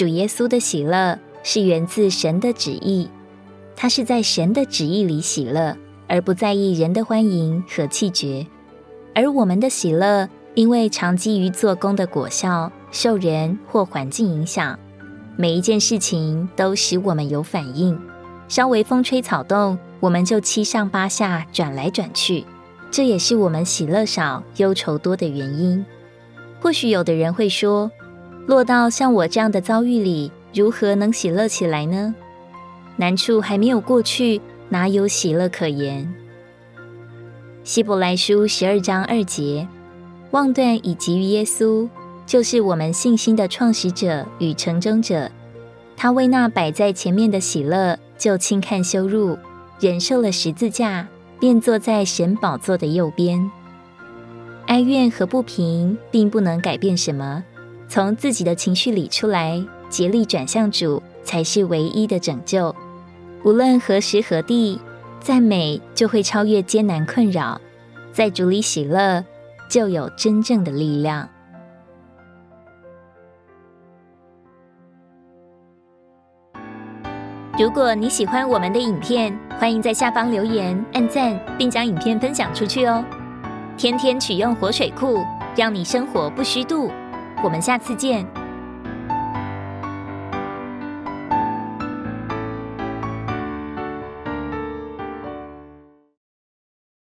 主耶稣的喜乐是源自神的旨意，他是在神的旨意里喜乐，而不在意人的欢迎和气绝。而我们的喜乐，因为常基于做工的果效，受人或环境影响，每一件事情都使我们有反应。稍微风吹草动，我们就七上八下，转来转去。这也是我们喜乐少、忧愁多的原因。或许有的人会说，落到像我这样的遭遇里，如何能喜乐起来呢？难处还没有过去，哪有喜乐可言？希伯来书十二章二节，望断以及于耶稣，就是我们信心的创始者与成终者。他为那摆在前面的喜乐，就轻看羞辱，忍受了十字架，便坐在神宝座的右边。哀怨和不平并不能改变什么。从自己的情绪里出来，竭力转向主，才是唯一的拯救。无论何时何地，赞美就会超越艰难困扰，在主里喜乐，就有真正的力量。如果你喜欢我们的影片，欢迎在下方留言、按赞，并将影片分享出去哦。天天取用活水库，让你生活不虚度。我们下次见。